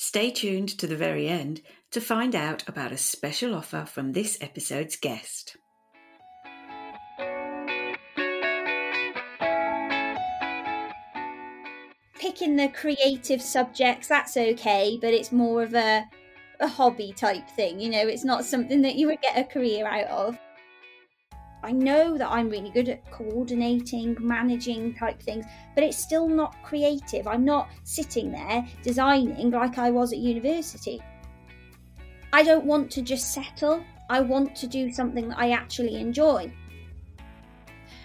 Stay tuned to the very end to find out about a special offer from this episode's guest. Picking the creative subjects, that's okay, but it's more of a, a hobby type thing, you know, it's not something that you would get a career out of. I know that I'm really good at coordinating, managing type things, but it's still not creative. I'm not sitting there designing like I was at university. I don't want to just settle. I want to do something that I actually enjoy.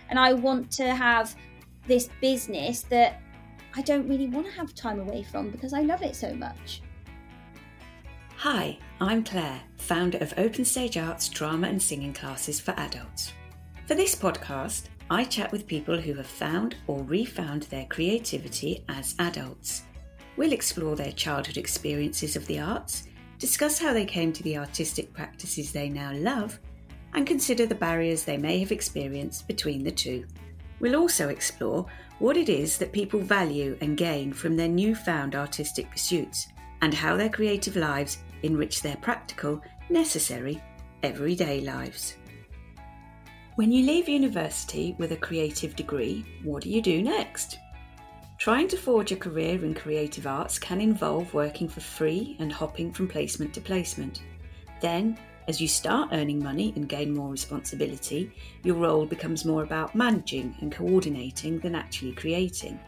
And I want to have this business that I don't really want to have time away from because I love it so much. Hi, I'm Claire, founder of Open Stage Arts drama and singing classes for adults. For this podcast, I chat with people who have found or refound their creativity as adults. We'll explore their childhood experiences of the arts, discuss how they came to the artistic practices they now love, and consider the barriers they may have experienced between the two. We'll also explore what it is that people value and gain from their newfound artistic pursuits, and how their creative lives enrich their practical, necessary, everyday lives. When you leave university with a creative degree, what do you do next? Trying to forge a career in creative arts can involve working for free and hopping from placement to placement. Then, as you start earning money and gain more responsibility, your role becomes more about managing and coordinating than actually creating.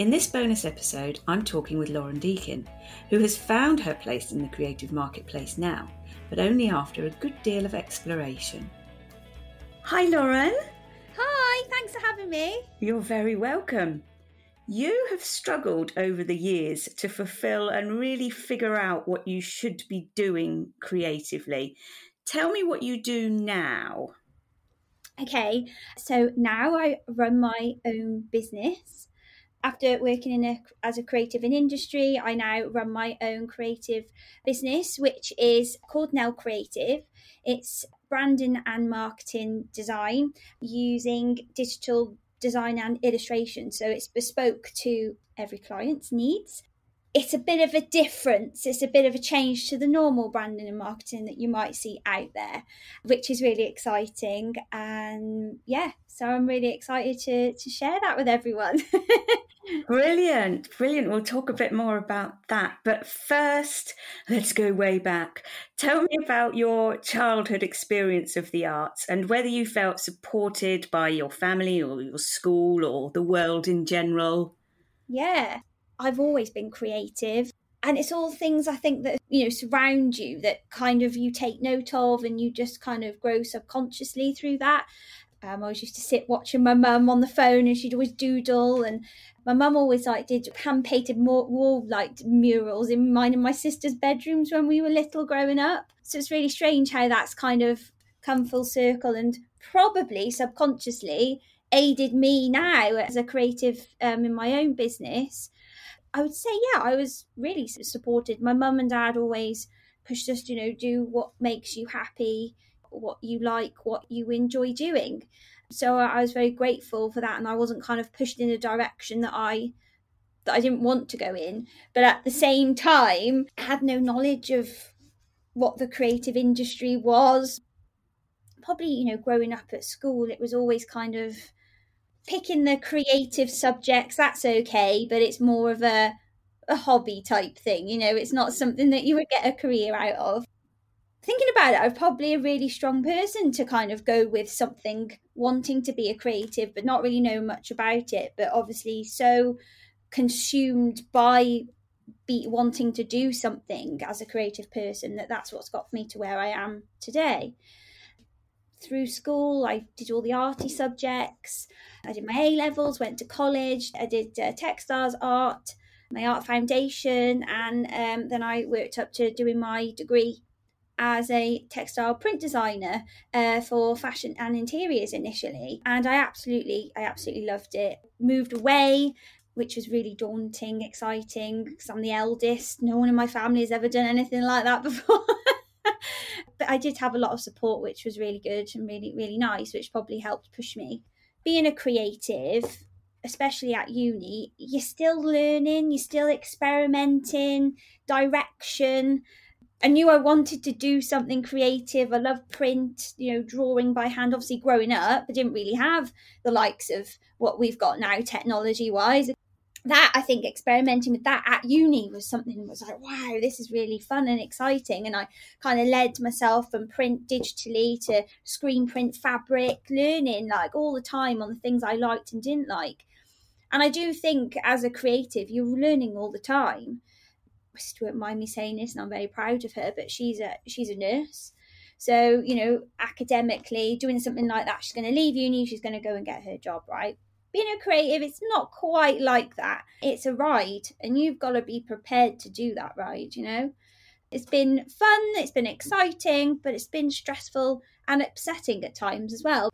In this bonus episode, I'm talking with Lauren Deakin, who has found her place in the creative marketplace now, but only after a good deal of exploration. Hi, Lauren. Hi, thanks for having me. You're very welcome. You have struggled over the years to fulfill and really figure out what you should be doing creatively. Tell me what you do now. Okay, so now I run my own business. After working in a, as a creative in industry, I now run my own creative business, which is called Nell Creative. It's branding and marketing design using digital design and illustration. So it's bespoke to every client's needs. It's a bit of a difference, it's a bit of a change to the normal branding and marketing that you might see out there, which is really exciting. And yeah, so I'm really excited to, to share that with everyone. Brilliant, brilliant. We'll talk a bit more about that. But first, let's go way back. Tell me about your childhood experience of the arts and whether you felt supported by your family or your school or the world in general. Yeah, I've always been creative. And it's all things I think that, you know, surround you that kind of you take note of and you just kind of grow subconsciously through that. Um, I always used to sit watching my mum on the phone and she'd always doodle and my mum always like did hand painted wall like murals in mine and my sister's bedrooms when we were little growing up. So it's really strange how that's kind of come full circle and probably subconsciously aided me now as a creative um, in my own business. I would say, yeah, I was really supported. My mum and dad always pushed us, you know, do what makes you happy, what you like, what you enjoy doing so I was very grateful for that, and I wasn't kind of pushed in a direction that I that I didn't want to go in. But at the same time, I had no knowledge of what the creative industry was. Probably, you know, growing up at school, it was always kind of picking the creative subjects. That's okay, but it's more of a a hobby type thing. You know, it's not something that you would get a career out of thinking about it, I'm probably a really strong person to kind of go with something wanting to be a creative, but not really know much about it. But obviously, so consumed by be wanting to do something as a creative person that that's what's got me to where I am today. Through school, I did all the arty subjects. I did my A levels, went to college. I did uh, textiles art, my art foundation, and um, then I worked up to doing my degree as a textile print designer uh, for fashion and interiors initially. And i absolutely i absolutely loved it. Moved away which was really daunting exciting because i'm the eldest. No one in my family has ever done anything like that before. But i did have a lot of support which was really good and really really nice which probably helped push me. Being a creative especially at uni, you're still learning, you're still experimenting, direction. I knew I wanted to do something creative. I love print, you know, drawing by hand. Obviously, growing up, I didn't really have the likes of what we've got now, technology wise. That I think experimenting with that at uni was something was like, wow, this is really fun and exciting. And I kind of led myself from print digitally to screen print fabric, learning like all the time on the things I liked and didn't like. And I do think as a creative, you're learning all the time. Sister won't mind me saying this, and I'm very proud of her. But she's a she's a nurse, so you know, academically doing something like that, she's going to leave uni. She's going to go and get her job, right? Being a creative, it's not quite like that. It's a ride, and you've got to be prepared to do that ride. You know, it's been fun, it's been exciting, but it's been stressful and upsetting at times as well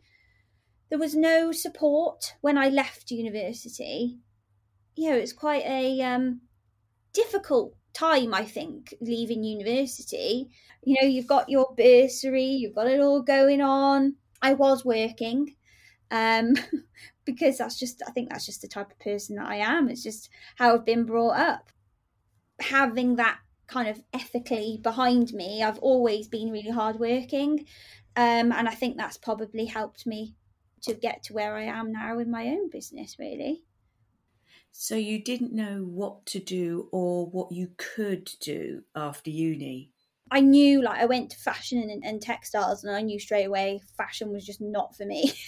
there was no support when I left university. You know, it's quite a um, difficult time, I think, leaving university. You know, you've got your bursary, you've got it all going on. I was working um, because that's just, I think that's just the type of person that I am. It's just how I've been brought up. Having that kind of ethically behind me, I've always been really hardworking. Um, and I think that's probably helped me to get to where I am now with my own business, really. So you didn't know what to do or what you could do after uni? I knew, like, I went to fashion and, and textiles, and I knew straight away fashion was just not for me.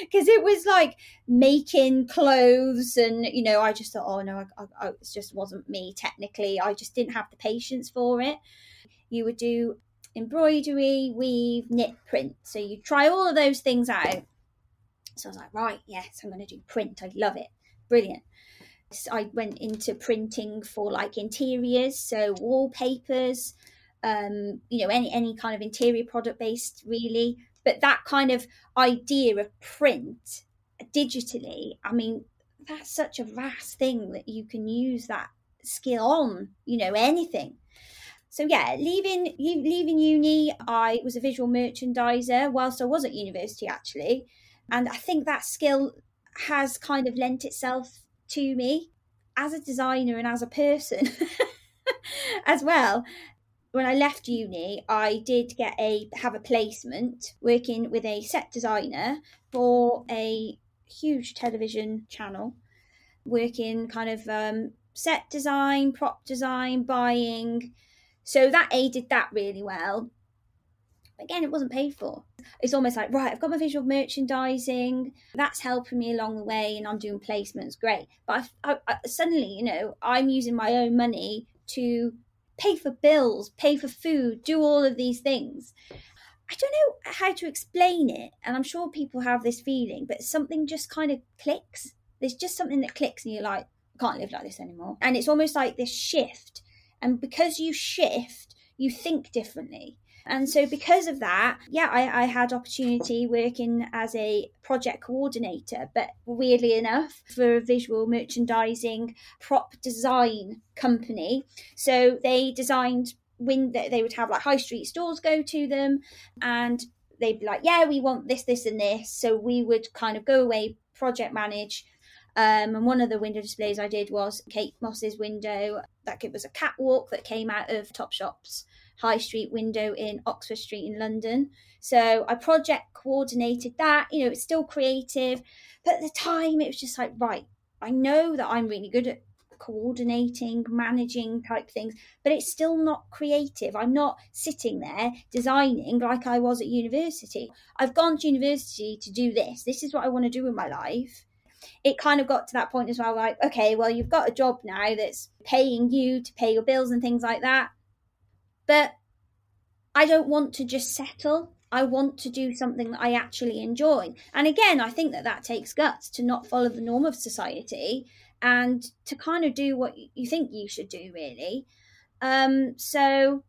Because it was like making clothes, and you know, I just thought, oh no, I, I, it just wasn't me technically. I just didn't have the patience for it. You would do embroidery, weave, knit, print. So you try all of those things out so I was like, right, yes, I'm going to do print. I love it. Brilliant. So I went into printing for like interiors, so wallpapers, um, you know, any any kind of interior product based really. But that kind of idea of print digitally, I mean, that's such a vast thing that you can use that skill on, you know, anything. So yeah, leaving leaving uni, I was a visual merchandiser whilst I was at university actually. And I think that skill has kind of lent itself to me as a designer and as a person as well. When I left uni, I did get a have a placement working with a set designer for a huge television channel, working kind of um, set design, prop design, buying. So that aided that really well. Again, it wasn't paid for. It's almost like right i've got my visual merchandising. That's helping me along the way and i'm doing placements. Great. But I, I, suddenly you know i'm using my own money to pay for bills pay for food do all of these things. I don't know how to explain it and i'm sure people have this feeling but something just kind of clicks. There's just something that clicks and you're like i can't live like this anymore. And it's almost like this shift. And because you shift you think differently and so, because of that, yeah, I, I had opportunity working as a project coordinator, but weirdly enough, for a visual merchandising prop design company. So they designed when they would have like high street stores go to them and they'd be like, yeah, we want this, this, and this. So we would kind of go away, project manage. Um, and one of the window displays I did was Kate Moss's window. That it was a catwalk that came out of Topshop's high street window in Oxford Street in London. So I project coordinated that. You know, it's still creative, but at the time it was just like, right, I know that I'm really good at coordinating, managing type things, but it's still not creative. I'm not sitting there designing like I was at university. I've gone to university to do this. This is what I want to do in my life. It kind of got to that point as well, like, okay, well, you've got a job now that's paying you to pay your bills and things like that. But I don't want to just settle. I want to do something that I actually enjoy. And again, I think that that takes guts to not follow the norm of society and to kind of do what you think you should do, really. Um, so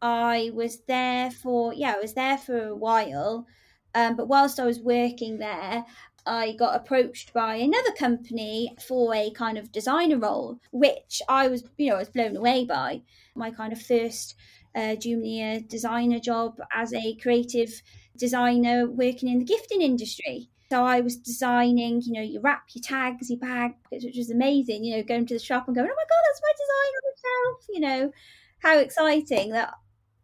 I was there for, yeah, I was there for a while. Um, but whilst I was working there, I got approached by another company for a kind of designer role, which I was, you know, I was blown away by. My kind of first uh, junior designer job as a creative designer working in the gifting industry. So I was designing, you know, your wrap, your tags, your bags, which was amazing. You know, going to the shop and going, "Oh my god, that's my design on the shelf!" You know, how exciting that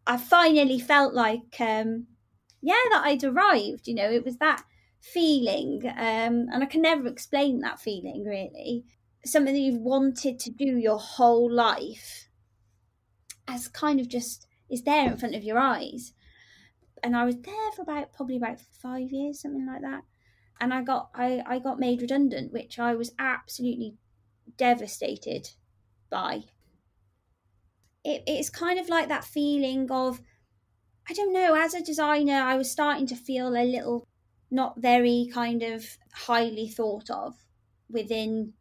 I finally felt like, um, yeah, that I'd arrived. You know, it was that feeling, um, and I can never explain that feeling really. Something that you've wanted to do your whole life, as kind of just is there in front of your eyes. And I was there for about probably about five years, something like that. And I got I, I got made redundant, which I was absolutely devastated by. It, it's kind of like that feeling of I don't know, as a designer, I was starting to feel a little not very kind of highly thought of within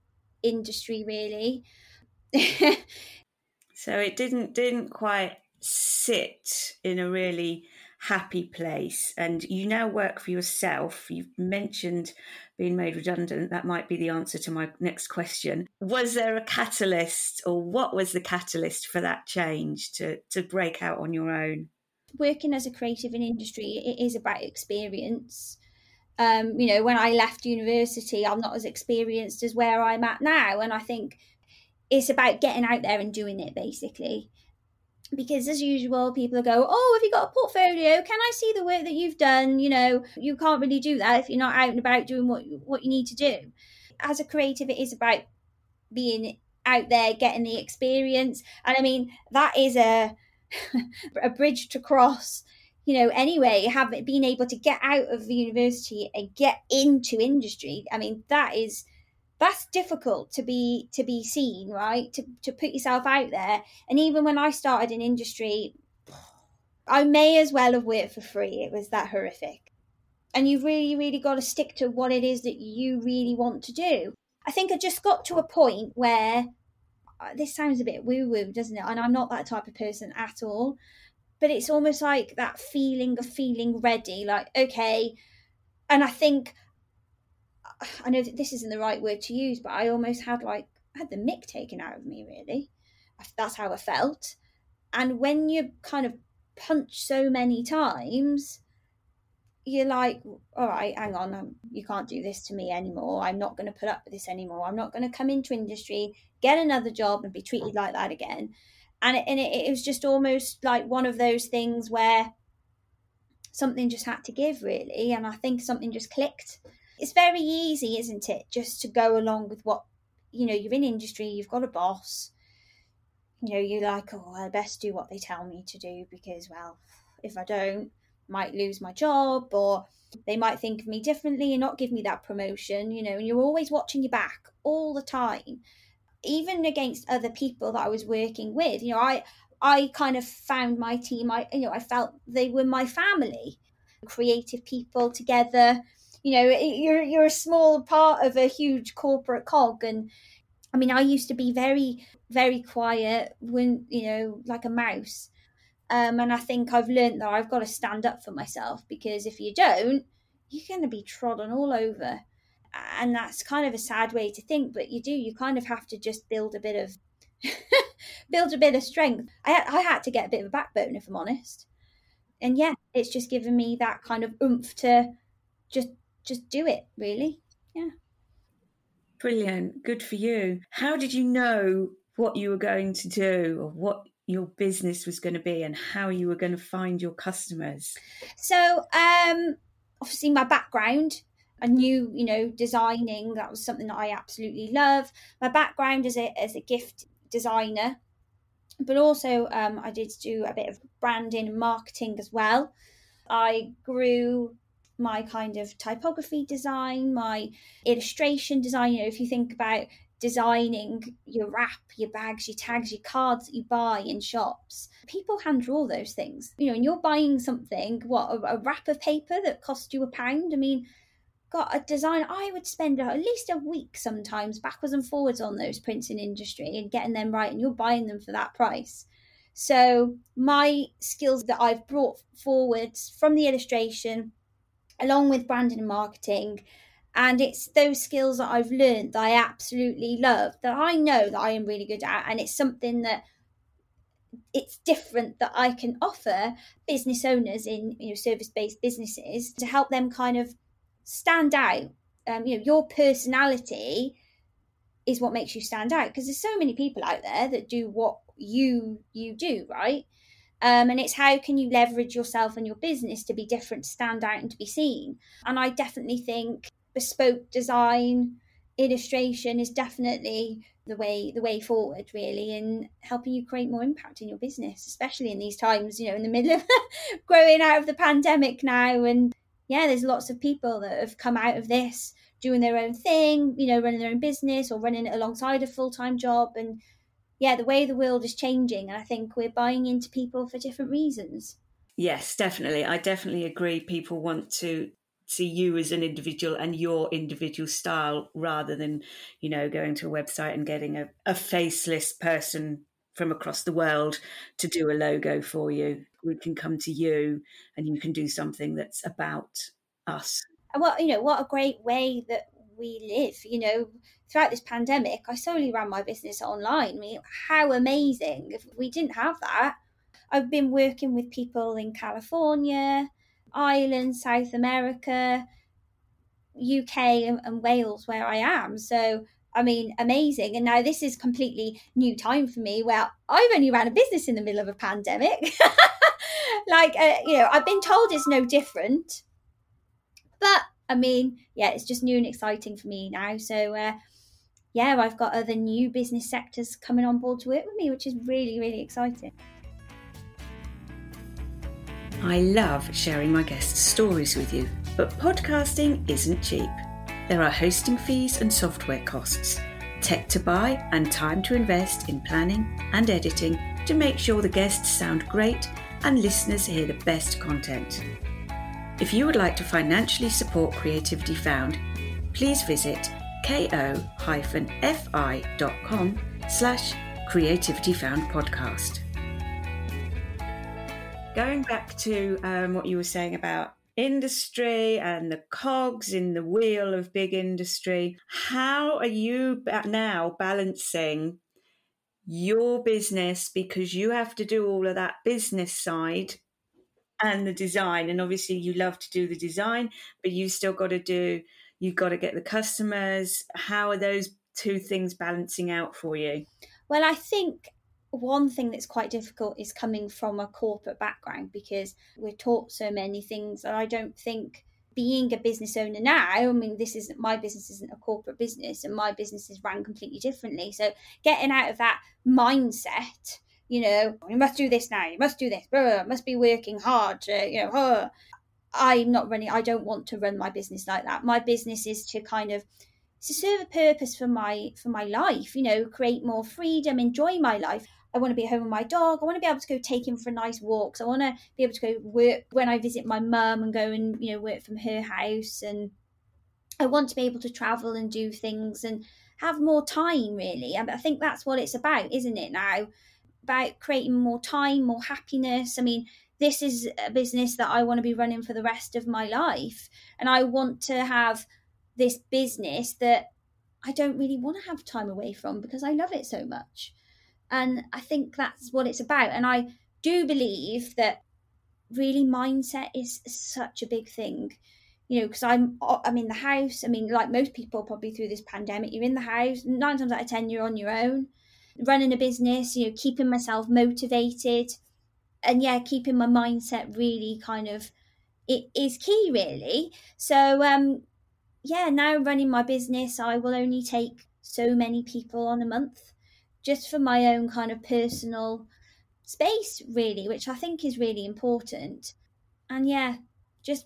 industry really. So it didn't didn't quite sit in a really happy place. And you now work for yourself. You've mentioned being made redundant. That might be the answer to my next question. Was there a catalyst or what was the catalyst for that change to to break out on your own? Working as a creative in industry it is about experience um, you know, when I left university, I'm not as experienced as where I'm at now. And I think it's about getting out there and doing it basically. Because as usual, people go, Oh, have you got a portfolio? Can I see the work that you've done? You know, you can't really do that if you're not out and about doing what what you need to do. As a creative, it is about being out there, getting the experience. And I mean, that is a a bridge to cross you know, anyway, have been able to get out of the university and get into industry. I mean, that is that's difficult to be to be seen, right? To to put yourself out there. And even when I started in industry, I may as well have worked for free. It was that horrific. And you've really, really got to stick to what it is that you really want to do. I think I just got to a point where uh, this sounds a bit woo woo, doesn't it? And I'm not that type of person at all but it's almost like that feeling of feeling ready like okay. And i think i know that this isn't the right word to use but i almost had like I had the mick taken out of me really. That's how i felt. And when you kind of punch so many times you're like all right hang on um, you can't do this to me anymore. I'm not going to put up with this anymore. I'm not going to come into industry get another job and be treated like that again and it, and it, it was just almost like one of those things where something just had to give really. And i think something just clicked. It's very easy isn't it just to go along with what you know you're in industry you've got a boss. You know you're like oh i best do what they tell me to do because well if i don't I might lose my job or they might think of me differently and not give me that promotion you know and you're always watching your back all the time even against other people that I was working with, you know, I I kind of found my team. I you know I felt they were my family, creative people together. You know, you're you're a small part of a huge corporate cog, and I mean, I used to be very very quiet when you know like a mouse. Um, and I think I've learned that I've got to stand up for myself because if you don't, you're going to be trodden all over and that's kind of a sad way to think but you do you kind of have to just build a bit of build a bit of strength. I, I had to get a bit of a backbone if i'm honest. And yeah it's just given me that kind of oomph to just just do it really. Yeah. Brilliant. Good for you. How did you know what you were going to do or what your business was going to be and how you were going to find your customers? So um obviously my background I knew, you know, designing, that was something that I absolutely love. My background as a, as a gift designer, but also um, I did do a bit of branding and marketing as well. I grew my kind of typography design, my illustration design. You know, if you think about designing your wrap, your bags, your tags, your cards that you buy in shops. People hand draw those things. You know, and you're buying something, what, a, a wrap of paper that cost you a pound. I mean, got a design i would spend at least a week sometimes backwards and forwards on those prints in industry and getting them right and you're buying them for that price. So my skills that i've brought forward from the illustration along with branding and marketing and it's those skills that i've learned that i absolutely love that i know that i am really good at and it's something that it's different that i can offer business owners in you know service based businesses to help them kind of stand out. Um, you know, your personality is what makes you stand out because there's so many people out there that do what you you do, right? Um, and it's how can you leverage yourself and your business to be different, to stand out, and to be seen. And I definitely think bespoke design, illustration is definitely the way the way forward really in helping you create more impact in your business especially in these times you know in the middle of growing out of the pandemic now and yeah there's lots of people that have come out of this doing their own thing you know running their own business or running it alongside a full-time job. And yeah the way the world is changing and i think we're buying into people for different reasons. Yes definitely. I definitely agree. People want to see you as an individual and your individual style rather than you know going to a website and getting a, a faceless person from across the world to do a logo for you. We can come to you and you can do something that's about us. And what you know what a great way that we live you know. Throughout this pandemic i solely ran my business online. I mean how amazing. If we didn't have that i've been working with people in california Ireland, South America, UK, and, and Wales, where I am. So I mean, amazing. And now this is completely new time for me where I've only ran a business in the middle of a pandemic. like, uh, you know, I've been told it's no different. But I mean, yeah, it's just new and exciting for me now. So, uh, yeah, I've got other new business sectors coming on board to work with me, which is really, really exciting. I love sharing my guests' stories with you, but podcasting isn't cheap. There are hosting fees and software costs, tech to buy, and time to invest in planning and editing to make sure the guests sound great and listeners hear the best content. If you would like to financially support Creativity Found, please visit ko-fi.com slash Creativity Found Podcast going back to um, what you were saying about industry and the cogs in the wheel of big industry, how are you now balancing your business because you have to do all of that business side and the design? And obviously, you love to do the design, but you still got to do, you've got to get the customers. How are those two things balancing out for you? Well, I think one thing that's quite difficult is coming from a corporate background because we're taught so many things and I don't think being a business owner now, I mean, this isn't my business, isn't a corporate business, and my business is ran completely differently. So, getting out of that mindset, you know, you must do this now, you must do this, blah, must be working hard, to, you know, uh, I'm not running, I don't want to run my business like that. My business is to kind of to serve a purpose for my for my life you know create more freedom enjoy my life I want to be home with my dog. I want to be able to go take him for nice walks. I want to be able to go work when I visit my mum and go and you know work from her house. And I want to be able to travel and do things and have more time. Really, I think that's what it's about, isn't it? Now about creating more time, more happiness. I mean, this is a business that I want to be running for the rest of my life, and I want to have this business that I don't really want to have time away from because I love it so much. And I think that's what it's about. And I do believe that really mindset is such a big thing. You know, because I'm I'm in the house. I mean, like most people, probably through this pandemic, you're in the house. Nine times out of ten, you're on your own, running a business. You know, keeping myself motivated, and yeah, keeping my mindset really kind of it is key, really. So, um, yeah, now running my business, I will only take so many people on a month just for my own kind of personal space, really, which I think is really important. And yeah, just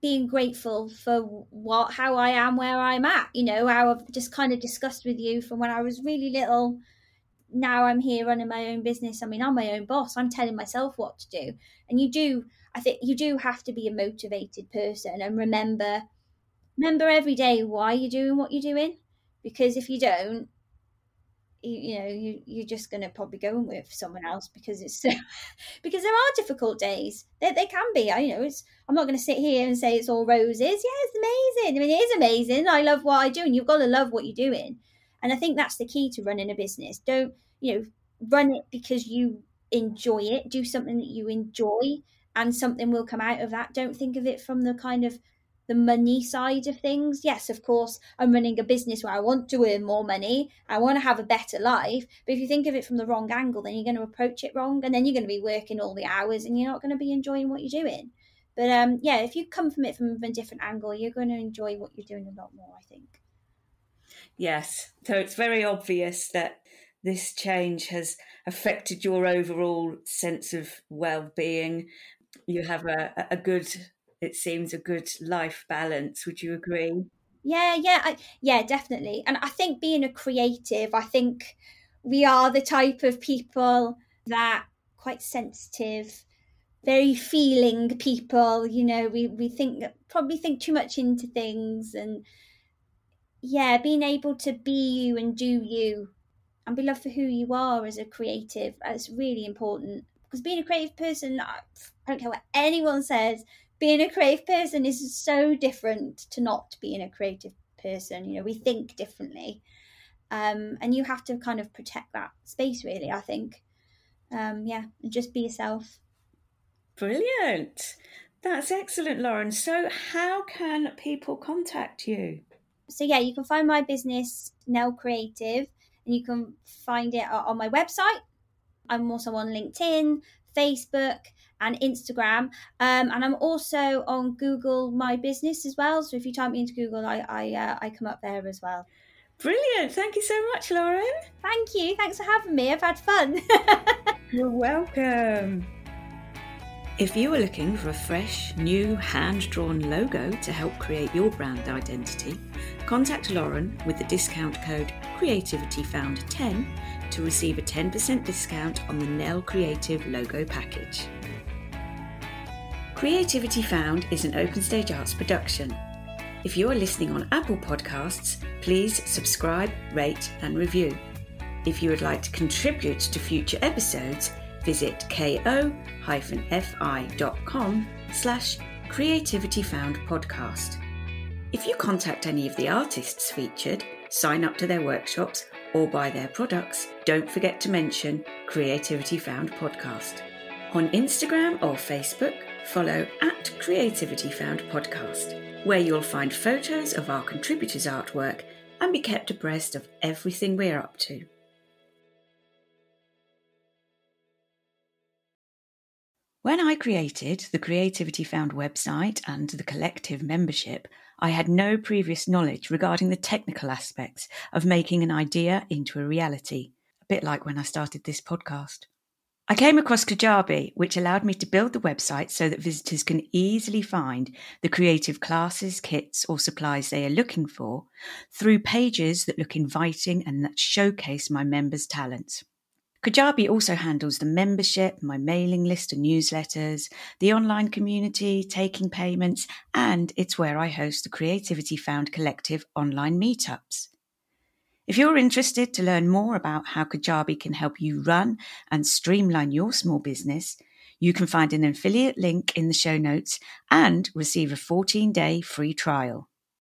being grateful for what how I am where I'm at, you know, how I've just kind of discussed with you from when I was really little. Now I'm here running my own business. I mean, I'm my own boss. I'm telling myself what to do. And you do, I think you do have to be a motivated person and remember remember every day why you're doing what you're doing. Because if you don't, you, you know you you're just going to probably go work for someone else because it's because there are difficult days. They, they can be I you know it's I'm not going to sit here and say it's all roses. Yeah it's amazing. I mean it is amazing. I love what I do and you've got to love what you're doing. And I think that's the key to running a business. Don't you know run it because you enjoy it. Do something that you enjoy and something will come out of that. Don't think of it from the kind of the money side of things. Yes, of course, I'm running a business where I want to earn more money. I want to have a better life. But if you think of it from the wrong angle, then you're going to approach it wrong. And then you're going to be working all the hours and you're not going to be enjoying what you're doing. But um, yeah, if you come from it from a different angle, you're going to enjoy what you're doing a lot more, I think. Yes. So it's very obvious that this change has affected your overall sense of well-being. You have a, a good, it seems, a good life balance. Would you agree? Yeah, yeah, I, yeah, definitely. And I think being a creative, I think we are the type of people that quite sensitive, very feeling people. You know, we we think probably think too much into things, and yeah, being able to be you and do you and be loved for who you are as a creative is really important because being a creative person I don't care what anyone says being a creative person is so different to not being a creative person you know we think differently. Um, and you have to kind of protect that space really i think. Um, yeah and just be yourself. Brilliant. That's excellent lauren. So how can people contact you? So yeah you can find my business nell creative and you can find it on my website. I'm also on LinkedIn, Facebook, and Instagram. Um, and I'm also on Google My Business as well. So if you type me into Google, I I, uh, I come up there as well. Brilliant. Thank you so much, Lauren. Thank you. Thanks for having me. I've had fun. You're welcome. If you are looking for a fresh, new, hand drawn logo to help create your brand identity, contact Lauren with the discount code CreativityFound10 to receive a 10% discount on the Nell Creative logo package. Creativity Found is an Open Stage Arts production. If you are listening on Apple Podcasts, please subscribe, rate, and review. If you would like to contribute to future episodes, visit ko-fi.com slash creativityfoundpodcast. If you contact any of the artists featured, sign up to their workshops, or buy their products, don't forget to mention Creativity Found Podcast. On Instagram or Facebook, follow at Creativity Found Podcast, where you'll find photos of our contributors' artwork and be kept abreast of everything we're up to. When I created the Creativity Found website and the collective membership, I had no previous knowledge regarding the technical aspects of making an idea into a reality, a bit like when I started this podcast. I came across Kajabi, which allowed me to build the website so that visitors can easily find the creative classes, kits, or supplies they are looking for through pages that look inviting and that showcase my members' talents. Kajabi also handles the membership, my mailing list and newsletters, the online community, taking payments, and it's where I host the Creativity Found Collective online meetups. If you're interested to learn more about how Kajabi can help you run and streamline your small business, you can find an affiliate link in the show notes and receive a 14 day free trial.